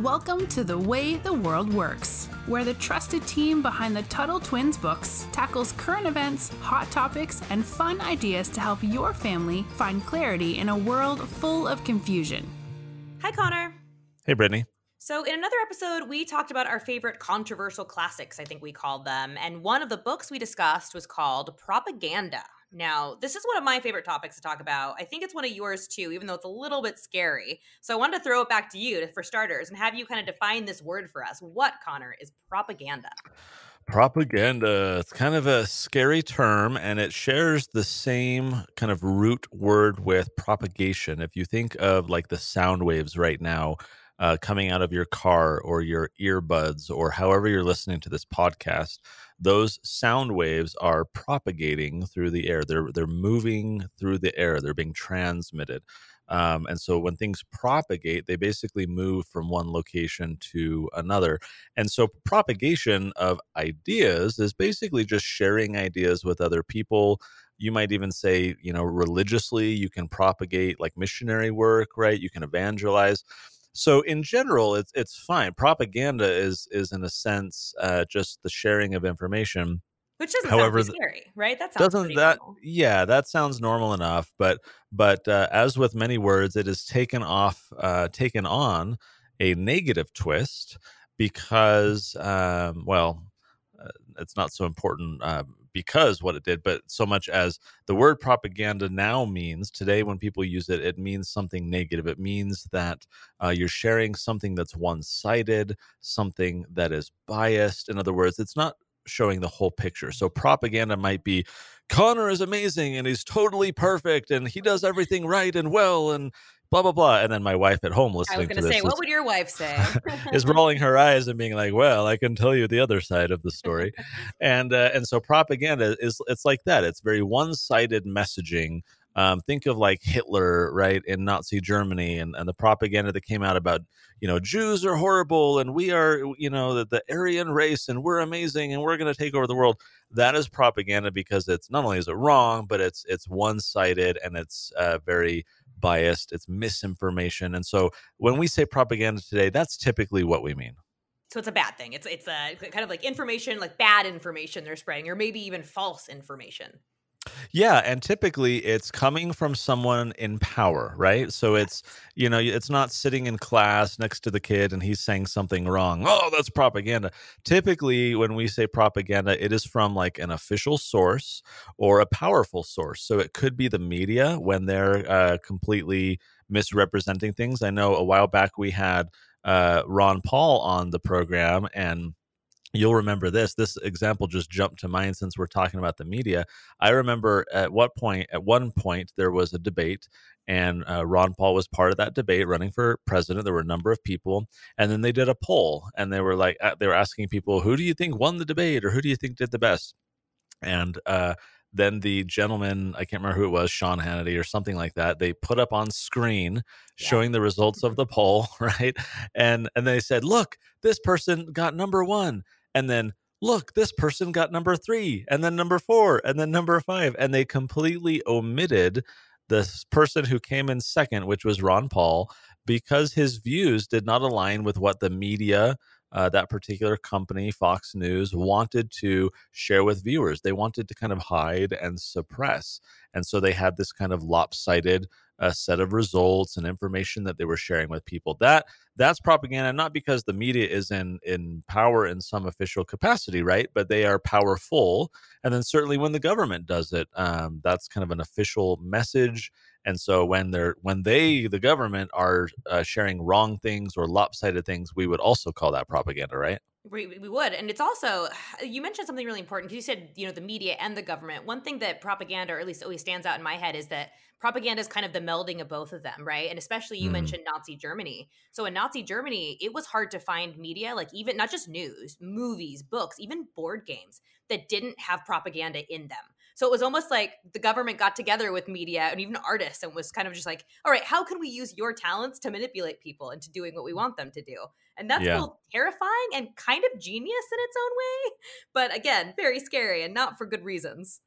Welcome to The Way the World Works, where the trusted team behind the Tuttle Twins books tackles current events, hot topics, and fun ideas to help your family find clarity in a world full of confusion. Hi, Connor. Hey, Brittany. So, in another episode, we talked about our favorite controversial classics, I think we called them. And one of the books we discussed was called Propaganda now, this is one of my favorite topics to talk about. I think it's one of yours too, even though it's a little bit scary. So I wanted to throw it back to you for starters and have you kind of define this word for us. What, Connor, is propaganda? Propaganda. It's kind of a scary term and it shares the same kind of root word with propagation. If you think of like the sound waves right now, uh, coming out of your car or your earbuds or however you're listening to this podcast, those sound waves are propagating through the air. They're they're moving through the air. They're being transmitted. Um, and so when things propagate, they basically move from one location to another. And so propagation of ideas is basically just sharing ideas with other people. You might even say, you know, religiously, you can propagate like missionary work, right? You can evangelize. So in general, it's it's fine. Propaganda is is in a sense uh, just the sharing of information. Which doesn't However, sound scary, right? That doesn't that normal. yeah, that sounds normal enough. But but uh, as with many words, it is taken off, uh, taken on a negative twist because um, well, uh, it's not so important uh, because what it did, but so much as the word propaganda now means today when people use it, it means something negative. It means that uh, you're sharing something that's one sided, something that is biased. In other words, it's not showing the whole picture. So propaganda might be Connor is amazing and he's totally perfect and he does everything right and well and blah blah blah. And then my wife at home listening I was going to say, what would your wife say? is rolling her eyes and being like, "Well, I can tell you the other side of the story," and uh, and so propaganda is it's like that. It's very one sided messaging. Um, think of like Hitler, right, in Nazi Germany, and, and the propaganda that came out about, you know, Jews are horrible and we are, you know, the, the Aryan race and we're amazing and we're going to take over the world. That is propaganda because it's not only is it wrong, but it's it's one sided and it's uh, very biased, it's misinformation. And so when we say propaganda today, that's typically what we mean. So it's a bad thing. It's it's a kind of like information, like bad information they're spreading, or maybe even false information. Yeah, and typically it's coming from someone in power, right? So it's you know it's not sitting in class next to the kid and he's saying something wrong. Oh, that's propaganda. Typically, when we say propaganda, it is from like an official source or a powerful source. So it could be the media when they're uh, completely misrepresenting things. I know a while back we had uh, Ron Paul on the program and you'll remember this this example just jumped to mind since we're talking about the media i remember at what point at one point there was a debate and uh, ron paul was part of that debate running for president there were a number of people and then they did a poll and they were like uh, they were asking people who do you think won the debate or who do you think did the best and uh, then the gentleman, I can't remember who it was, Sean Hannity or something like that, they put up on screen yeah. showing the results of the poll, right? And and they said, "Look, this person got number 1." And then look, this person got number three, and then number four, and then number five. And they completely omitted the person who came in second, which was Ron Paul, because his views did not align with what the media, uh, that particular company, Fox News, wanted to share with viewers. They wanted to kind of hide and suppress. And so they had this kind of lopsided a set of results and information that they were sharing with people. That that's propaganda, not because the media is in in power in some official capacity, right? But they are powerful, and then certainly when the government does it, um, that's kind of an official message. And so when they're when they the government are uh, sharing wrong things or lopsided things, we would also call that propaganda, right? We, we would. And it's also, you mentioned something really important because you said, you know, the media and the government. One thing that propaganda, or at least always stands out in my head, is that propaganda is kind of the melding of both of them, right? And especially you mm. mentioned Nazi Germany. So in Nazi Germany, it was hard to find media, like even not just news, movies, books, even board games that didn't have propaganda in them. So it was almost like the government got together with media and even artists and was kind of just like, all right, how can we use your talents to manipulate people into doing what we want them to do? And that's yeah. both terrifying and kind of genius in its own way, but again, very scary and not for good reasons.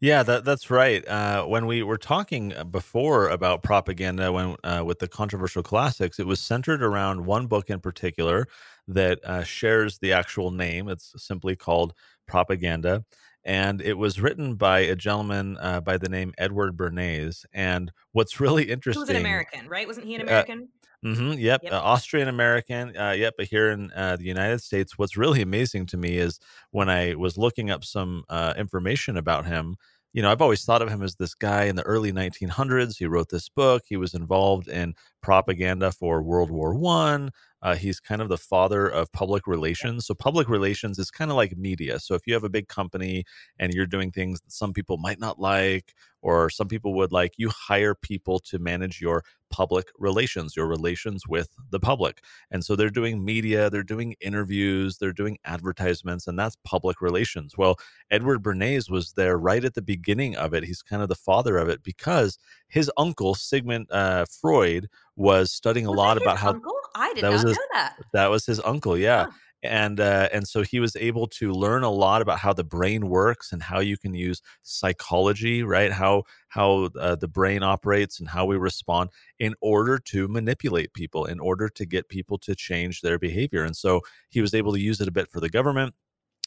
Yeah, that that's right. Uh, when we were talking uh, before about propaganda, when uh, with the controversial classics, it was centered around one book in particular that uh, shares the actual name. It's simply called Propaganda, and it was written by a gentleman uh, by the name Edward Bernays. And what's really interesting, he was an American, right? Wasn't he an uh, American? Mm-hmm, yep, yep. Uh, Austrian American. Uh, yep, but here in uh, the United States, what's really amazing to me is when I was looking up some uh, information about him. You know, I've always thought of him as this guy in the early 1900s. He wrote this book. He was involved in propaganda for World War One. Uh, he's kind of the father of public relations. So, public relations is kind of like media. So, if you have a big company and you're doing things that some people might not like, or some people would like, you hire people to manage your public relations, your relations with the public. And so, they're doing media, they're doing interviews, they're doing advertisements, and that's public relations. Well, Edward Bernays was there right at the beginning of it. He's kind of the father of it because his uncle, Sigmund uh, Freud, was studying a was lot about how uncle? I did that not was his, know that. That was his uncle, yeah. Huh. And uh, and so he was able to learn a lot about how the brain works and how you can use psychology, right? How how uh, the brain operates and how we respond in order to manipulate people, in order to get people to change their behavior. And so he was able to use it a bit for the government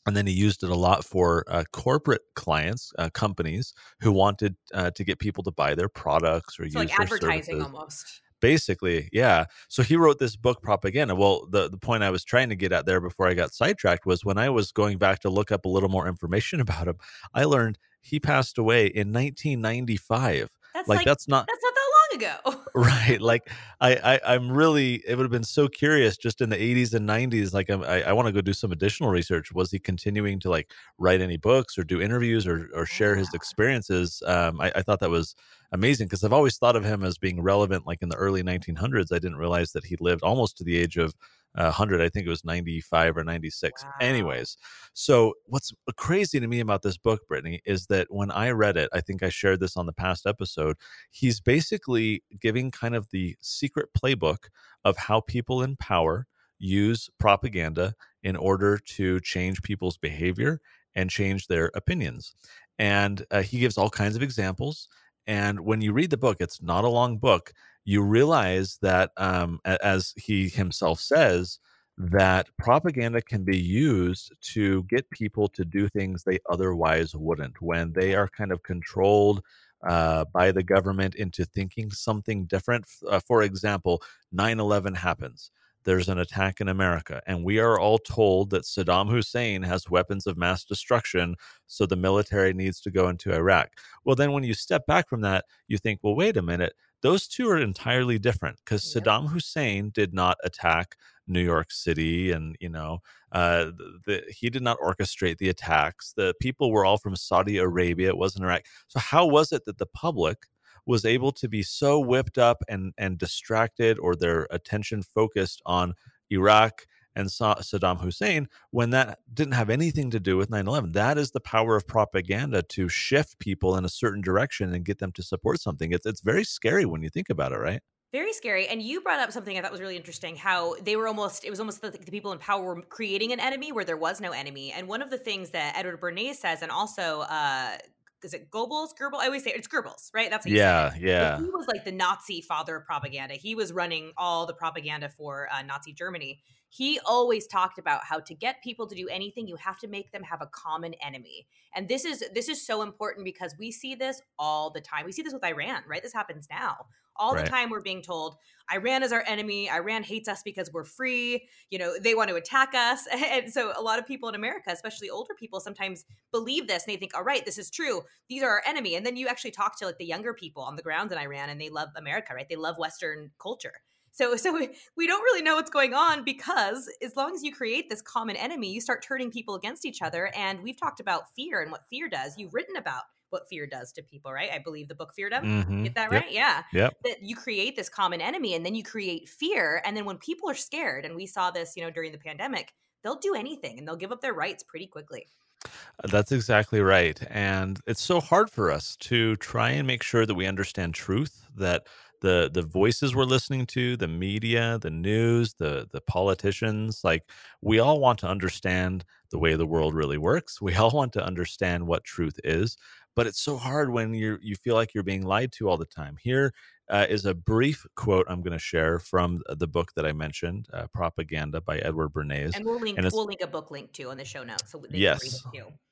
and then he used it a lot for uh, corporate clients, uh, companies who wanted uh, to get people to buy their products or so use like advertising services. almost. Basically, yeah. So he wrote this book, Propaganda. Well, the, the point I was trying to get at there before I got sidetracked was when I was going back to look up a little more information about him, I learned he passed away in 1995. That's like, like that's not that's not that long ago. right. Like I, I I'm really it would have been so curious just in the 80s and 90s. Like I'm, I I want to go do some additional research. Was he continuing to like write any books or do interviews or or share his experiences? Um, I, I thought that was amazing because I've always thought of him as being relevant like in the early 1900s. I didn't realize that he lived almost to the age of 100. I think it was 95 or 96. Wow. Anyways, so what's crazy to me about this book, Brittany, is that when I read it, I think I shared this on the past episode. He's basically giving kind of the secret playbook of how people in power use propaganda in order to change people's behavior and change their opinions. And uh, he gives all kinds of examples. And when you read the book, it's not a long book. You realize that, um, as he himself says, that propaganda can be used to get people to do things they otherwise wouldn't when they are kind of controlled uh, by the government into thinking something different. Uh, for example, 9 11 happens there's an attack in America. And we are all told that Saddam Hussein has weapons of mass destruction, so the military needs to go into Iraq. Well, then when you step back from that, you think, well, wait a minute. Those two are entirely different because. Saddam Hussein did not attack New York City, and you know, uh, the, the, he did not orchestrate the attacks. The people were all from Saudi Arabia; it wasn't Iraq. So, how was it that the public was able to be so whipped up and and distracted or their attention focused on Iraq and Saddam Hussein when that didn't have anything to do with 9/11 that is the power of propaganda to shift people in a certain direction and get them to support something it's it's very scary when you think about it right very scary. And you brought up something I thought was really interesting how they were almost, it was almost the, the, people in power were creating an enemy where there was no enemy. And one of the things that Edward Bernays says, and also uh, is it Goebbels? Goebbels? I always say it's Goebbels, right? That's what yeah, yeah. he was like the Nazi father of propaganda. He was running all the propaganda for uh, Nazi Germany. He always talked about how to get people to do anything, you have to make them have a common enemy. And this is this is so important because we see this all the time. We see this with Iran, right? This happens now all right. the time we're being told Iran is our enemy. Iran hates us because we're free. You know, they want to attack us. And so a lot of people in America, especially older people, sometimes believe this and they think, all right, this is true. These are our enemy. And then you actually talk to like the younger people on the ground in Iran and they love America, right? They love Western culture. So, so we don't really know what's going on because as long as you create this common enemy, you start turning people against each other. And we've talked about fear and what fear does. You've written about what fear does to people, right? I believe the book Feardom. Mm-hmm. Get that yep. right? Yeah. Yep. That you create this common enemy and then you create fear. And then when people are scared, and we saw this, you know, during the pandemic, they'll do anything and they'll give up their rights pretty quickly. Uh, that's exactly right. And it's so hard for us to try and make sure that we understand truth, that the the voices we're listening to, the media, the news, the the politicians, like we all want to understand the way the world really works. We all want to understand what truth is, but it's so hard when you you feel like you're being lied to all the time. Here uh, is a brief quote I'm going to share from the book that I mentioned, uh, Propaganda by Edward Bernays. And we'll link and we'll link a book link too on the show notes. So yes,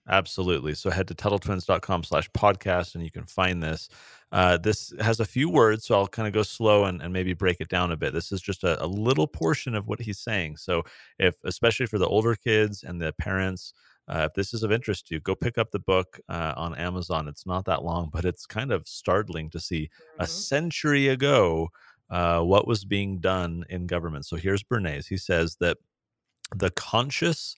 absolutely. So head to TuttleTwins.com slash podcast and you can find this. Uh, this has a few words, so I'll kind of go slow and, and maybe break it down a bit. This is just a, a little portion of what he's saying. So if, especially for the older kids and the parents, uh, if this is of interest to you, go pick up the book uh, on Amazon. It's not that long, but it's kind of startling to see mm-hmm. a century ago uh, what was being done in government. So here's Bernays. He says that the conscious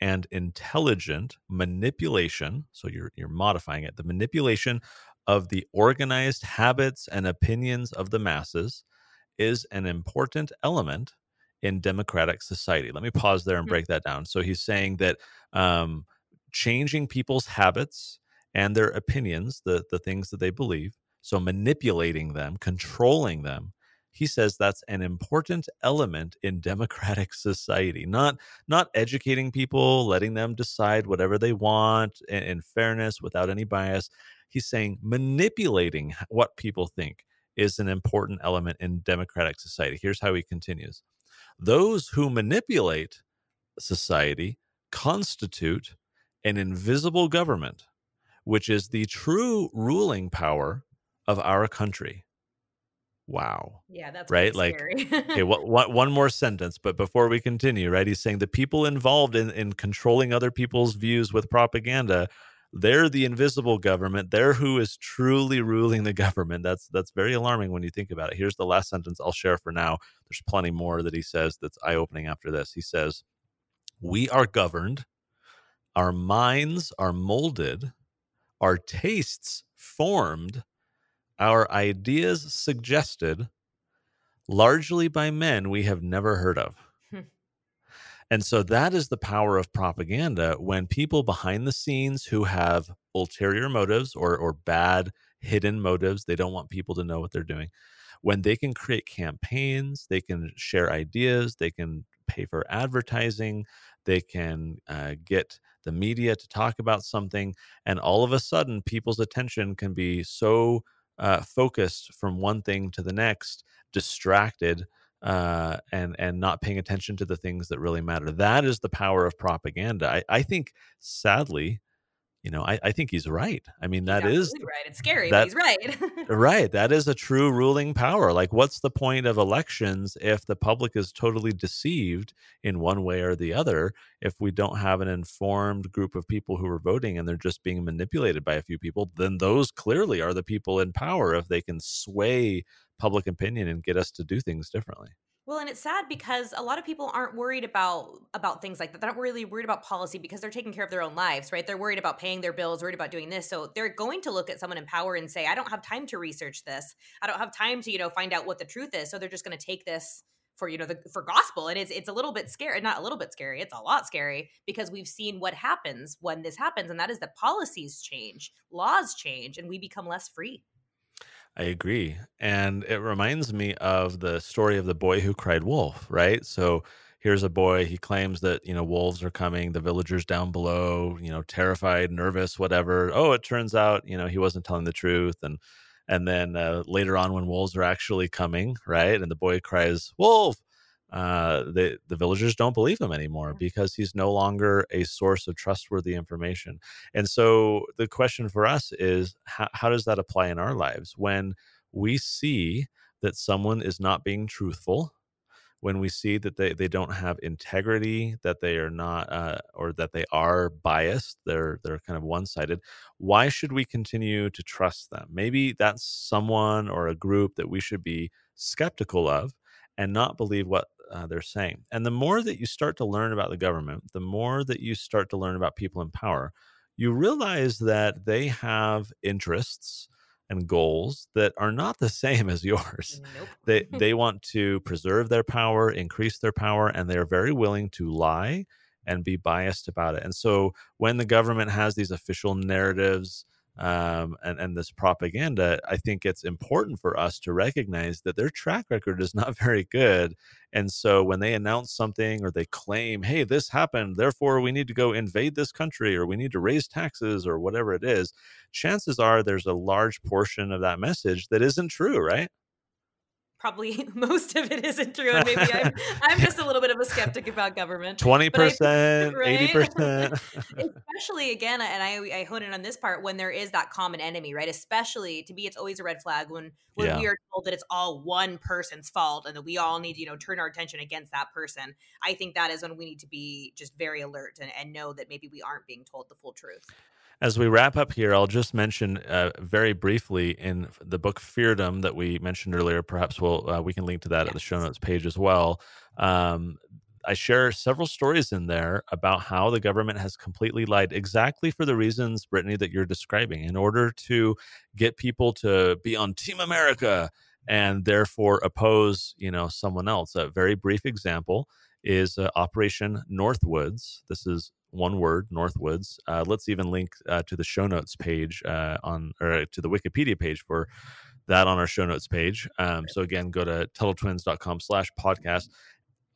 and intelligent manipulation, so you're, you're modifying it, the manipulation of the organized habits and opinions of the masses is an important element in democratic society. Let me pause there and mm-hmm. break that down. So he's saying that um, changing people's habits and their opinions, the the things that they believe, so manipulating them, controlling them. He says that's an important element in democratic society. Not not educating people, letting them decide whatever they want in, in fairness without any bias. He's saying manipulating what people think is an important element in democratic society. Here's how he continues those who manipulate society constitute an invisible government, which is the true ruling power of our country. Wow. Yeah, that's right. Like, okay, what, what, one more sentence, but before we continue, right? He's saying the people involved in, in controlling other people's views with propaganda they're the invisible government they're who is truly ruling the government. That's that's very alarming when you think about it. Here's the last sentence i'll share for now. There's plenty more that he says that's eye-opening after this. He says we are governed our minds are molded our tastes formed our ideas suggested largely by men we have never heard of and so that is the power of propaganda when people behind the scenes who have ulterior motives or, or bad hidden motives, they don't want people to know what they're doing. When they can create campaigns, they can share ideas, they can pay for advertising, they can uh, get the media to talk about something, and all of a sudden, people's attention can be so uh, focused from one thing to the next, distracted uh, and and not paying attention to the things that really matter. That is the power of propaganda. I, I think, sadly, you know, I, I think he's right. I mean, that is right. It's scary, that, he's right. right. That is a true ruling power. Like, what's the point of elections if the public is totally deceived in one way or the other? If we don't have an informed group of people who are voting and they're just being manipulated by a few people, then those clearly are the people in power if they can sway public opinion and get us to do things differently. Well, and it's sad because a lot of people aren't worried about about things like that. They're not really worried about policy because they're taking care of their own lives, right? They're worried about paying their bills, worried about doing this. So they're going to look at someone in power and say, "I don't have time to research this. I don't have time to, you know, find out what the truth is." So they're just going to take this for, you know, the for gospel. And it's it's a little bit scary, not a little bit scary. It's a lot scary because we've seen what happens when this happens, and that is that policies change, laws change, and we become less free. I agree. And it reminds me of the story of the boy who cried wolf, right? So here's a boy, he claims that, you know, wolves are coming, the villagers down below, you know, terrified, nervous, whatever. Oh, it turns out, you know, he wasn't telling the truth and and then uh, later on when wolves are actually coming, right? And the boy cries, "Wolf!" Uh, the the villagers don't believe him anymore because he's no longer a source of trustworthy information. And so the question for us is, how, how does that apply in our lives when we see that someone is not being truthful? When we see that they, they don't have integrity, that they are not, uh, or that they are biased, they're they're kind of one sided. Why should we continue to trust them? Maybe that's someone or a group that we should be skeptical of and not believe what uh, they're saying. And the more that you start to learn about the government, the more that you start to learn about people in power, you realize that they have interests and goals that are not the same as yours. Nope. they they want to preserve their power, increase their power, and they are very willing to lie and be biased about it. And so when the government has these official narratives um, and and this propaganda, I think it's important for us to recognize that their track record is not very good. And so when they announce something or they claim, "Hey, this happened, therefore we need to go invade this country or we need to raise taxes or whatever it is," chances are there's a large portion of that message that isn't true, right? Probably most of it isn't true and maybe I'm, I'm just a little bit of a skeptic about government 20% right? 80% especially again and I, I hone in on this part when there is that common enemy right especially to me it's always a red flag when when yeah. we are told that it's all one person's fault and that we all need to you know turn our attention against that person i think that is when we need to be just very alert and, and know that maybe we aren't being told the full truth as we wrap up here, I'll just mention uh, very briefly in the book Feardom that we mentioned earlier. Perhaps we'll uh, we can link to that yes. at the show notes page as well. Um, I share several stories in there about how the government has completely lied exactly for the reasons, Brittany, that you're describing, in order to get people to be on Team America and therefore oppose, you know, someone else. A very brief example is uh, Operation Northwoods. This is one word, Northwoods. Uh, let's even link uh, to the show notes page uh, on, or to the Wikipedia page for that on our show notes page. Um, so again, go to tuttletwins.com slash podcast.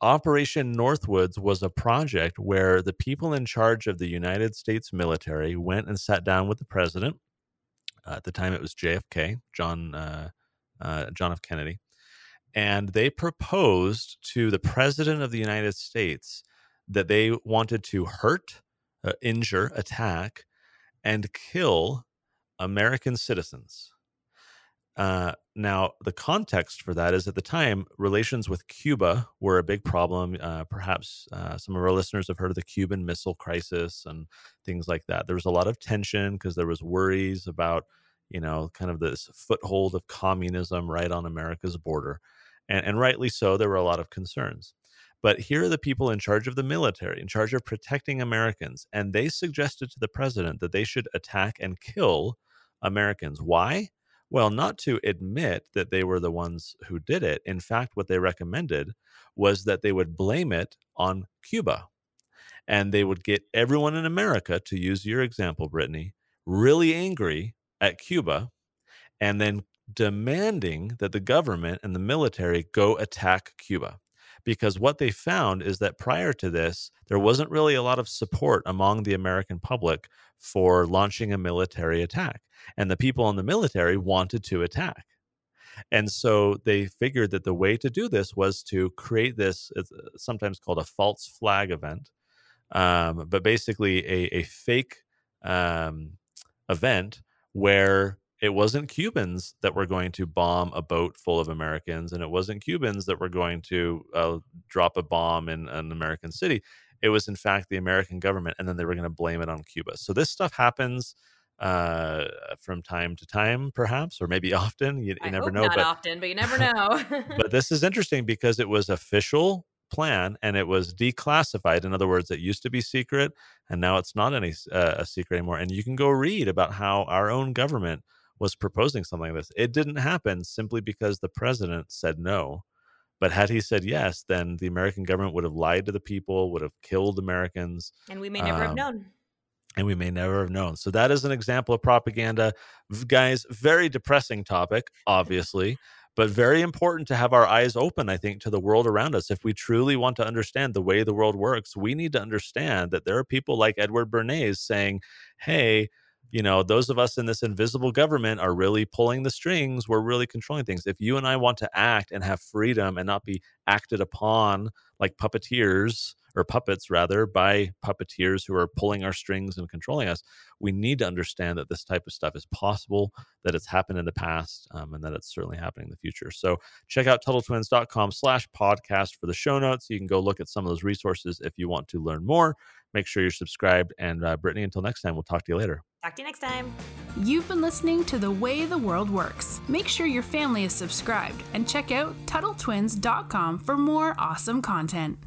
Operation Northwoods was a project where the people in charge of the United States military went and sat down with the president. At the time, it was JFK, John uh, uh, John F. Kennedy, and they proposed to the president of the United States that they wanted to hurt, uh, injure, attack, and kill American citizens. Uh, now, the context for that is at the time, relations with Cuba were a big problem. Uh, perhaps uh, some of our listeners have heard of the Cuban Missile Crisis and things like that. There was a lot of tension because there was worries about, you know, kind of this foothold of communism right on America's border, and, and rightly so. There were a lot of concerns. But here are the people in charge of the military, in charge of protecting Americans. And they suggested to the president that they should attack and kill Americans. Why? Well, not to admit that they were the ones who did it. In fact, what they recommended was that they would blame it on Cuba. And they would get everyone in America, to use your example, Brittany, really angry at Cuba and then demanding that the government and the military go attack Cuba because what they found is that prior to this, there wasn't really a lot of support among the American public for launching a military attack. And the people in the military wanted to attack. And so they figured that the way to do this was to create this, uh, sometimes called a false flag event, um, but basically a, a fake um, event where it wasn't Cubans that were going to bomb a boat full of Americans, and it wasn't Cubans that were going to uh, drop a bomb in an American city. It was, in fact, the American government, and then they were going to blame it on Cuba. So this stuff happens uh, from time to time, perhaps, or maybe often. You, you never know. Not but, often, but you never know. but this is interesting because it was official plan and it was declassified in other words it used to be secret and now it's not any uh, a secret anymore and you can go read about how our own government was proposing something like this. It didn't happen simply because the president said no. But had he said yes, then the American government would have lied to the people, would have killed Americans. And we may never um, have known. And we may never have known. So that is an example of propaganda. Guys, very depressing topic, obviously, but very important to have our eyes open, I think, to the world around us. If we truly want to understand the way the world works, we need to understand that there are people like Edward Bernays saying, hey, you know, those of us in this invisible government are really pulling the strings. We're really controlling things. If you and I want to act and have freedom and not be acted upon like puppeteers or puppets rather by puppeteers who are pulling our strings and controlling us, we need to understand that this type of stuff is possible, that it's happened in the past, um, and that it's certainly happening in the future. So check out TuttleTwins.com slash podcast for the show notes. You can go look at some of those resources if you want to learn more. Make sure you're subscribed. And uh, Brittany, until next time, we'll talk to you later. Talk to you next time. You've been listening to The Way the World Works. Make sure your family is subscribed and check out TuttleTwins.com for more awesome content.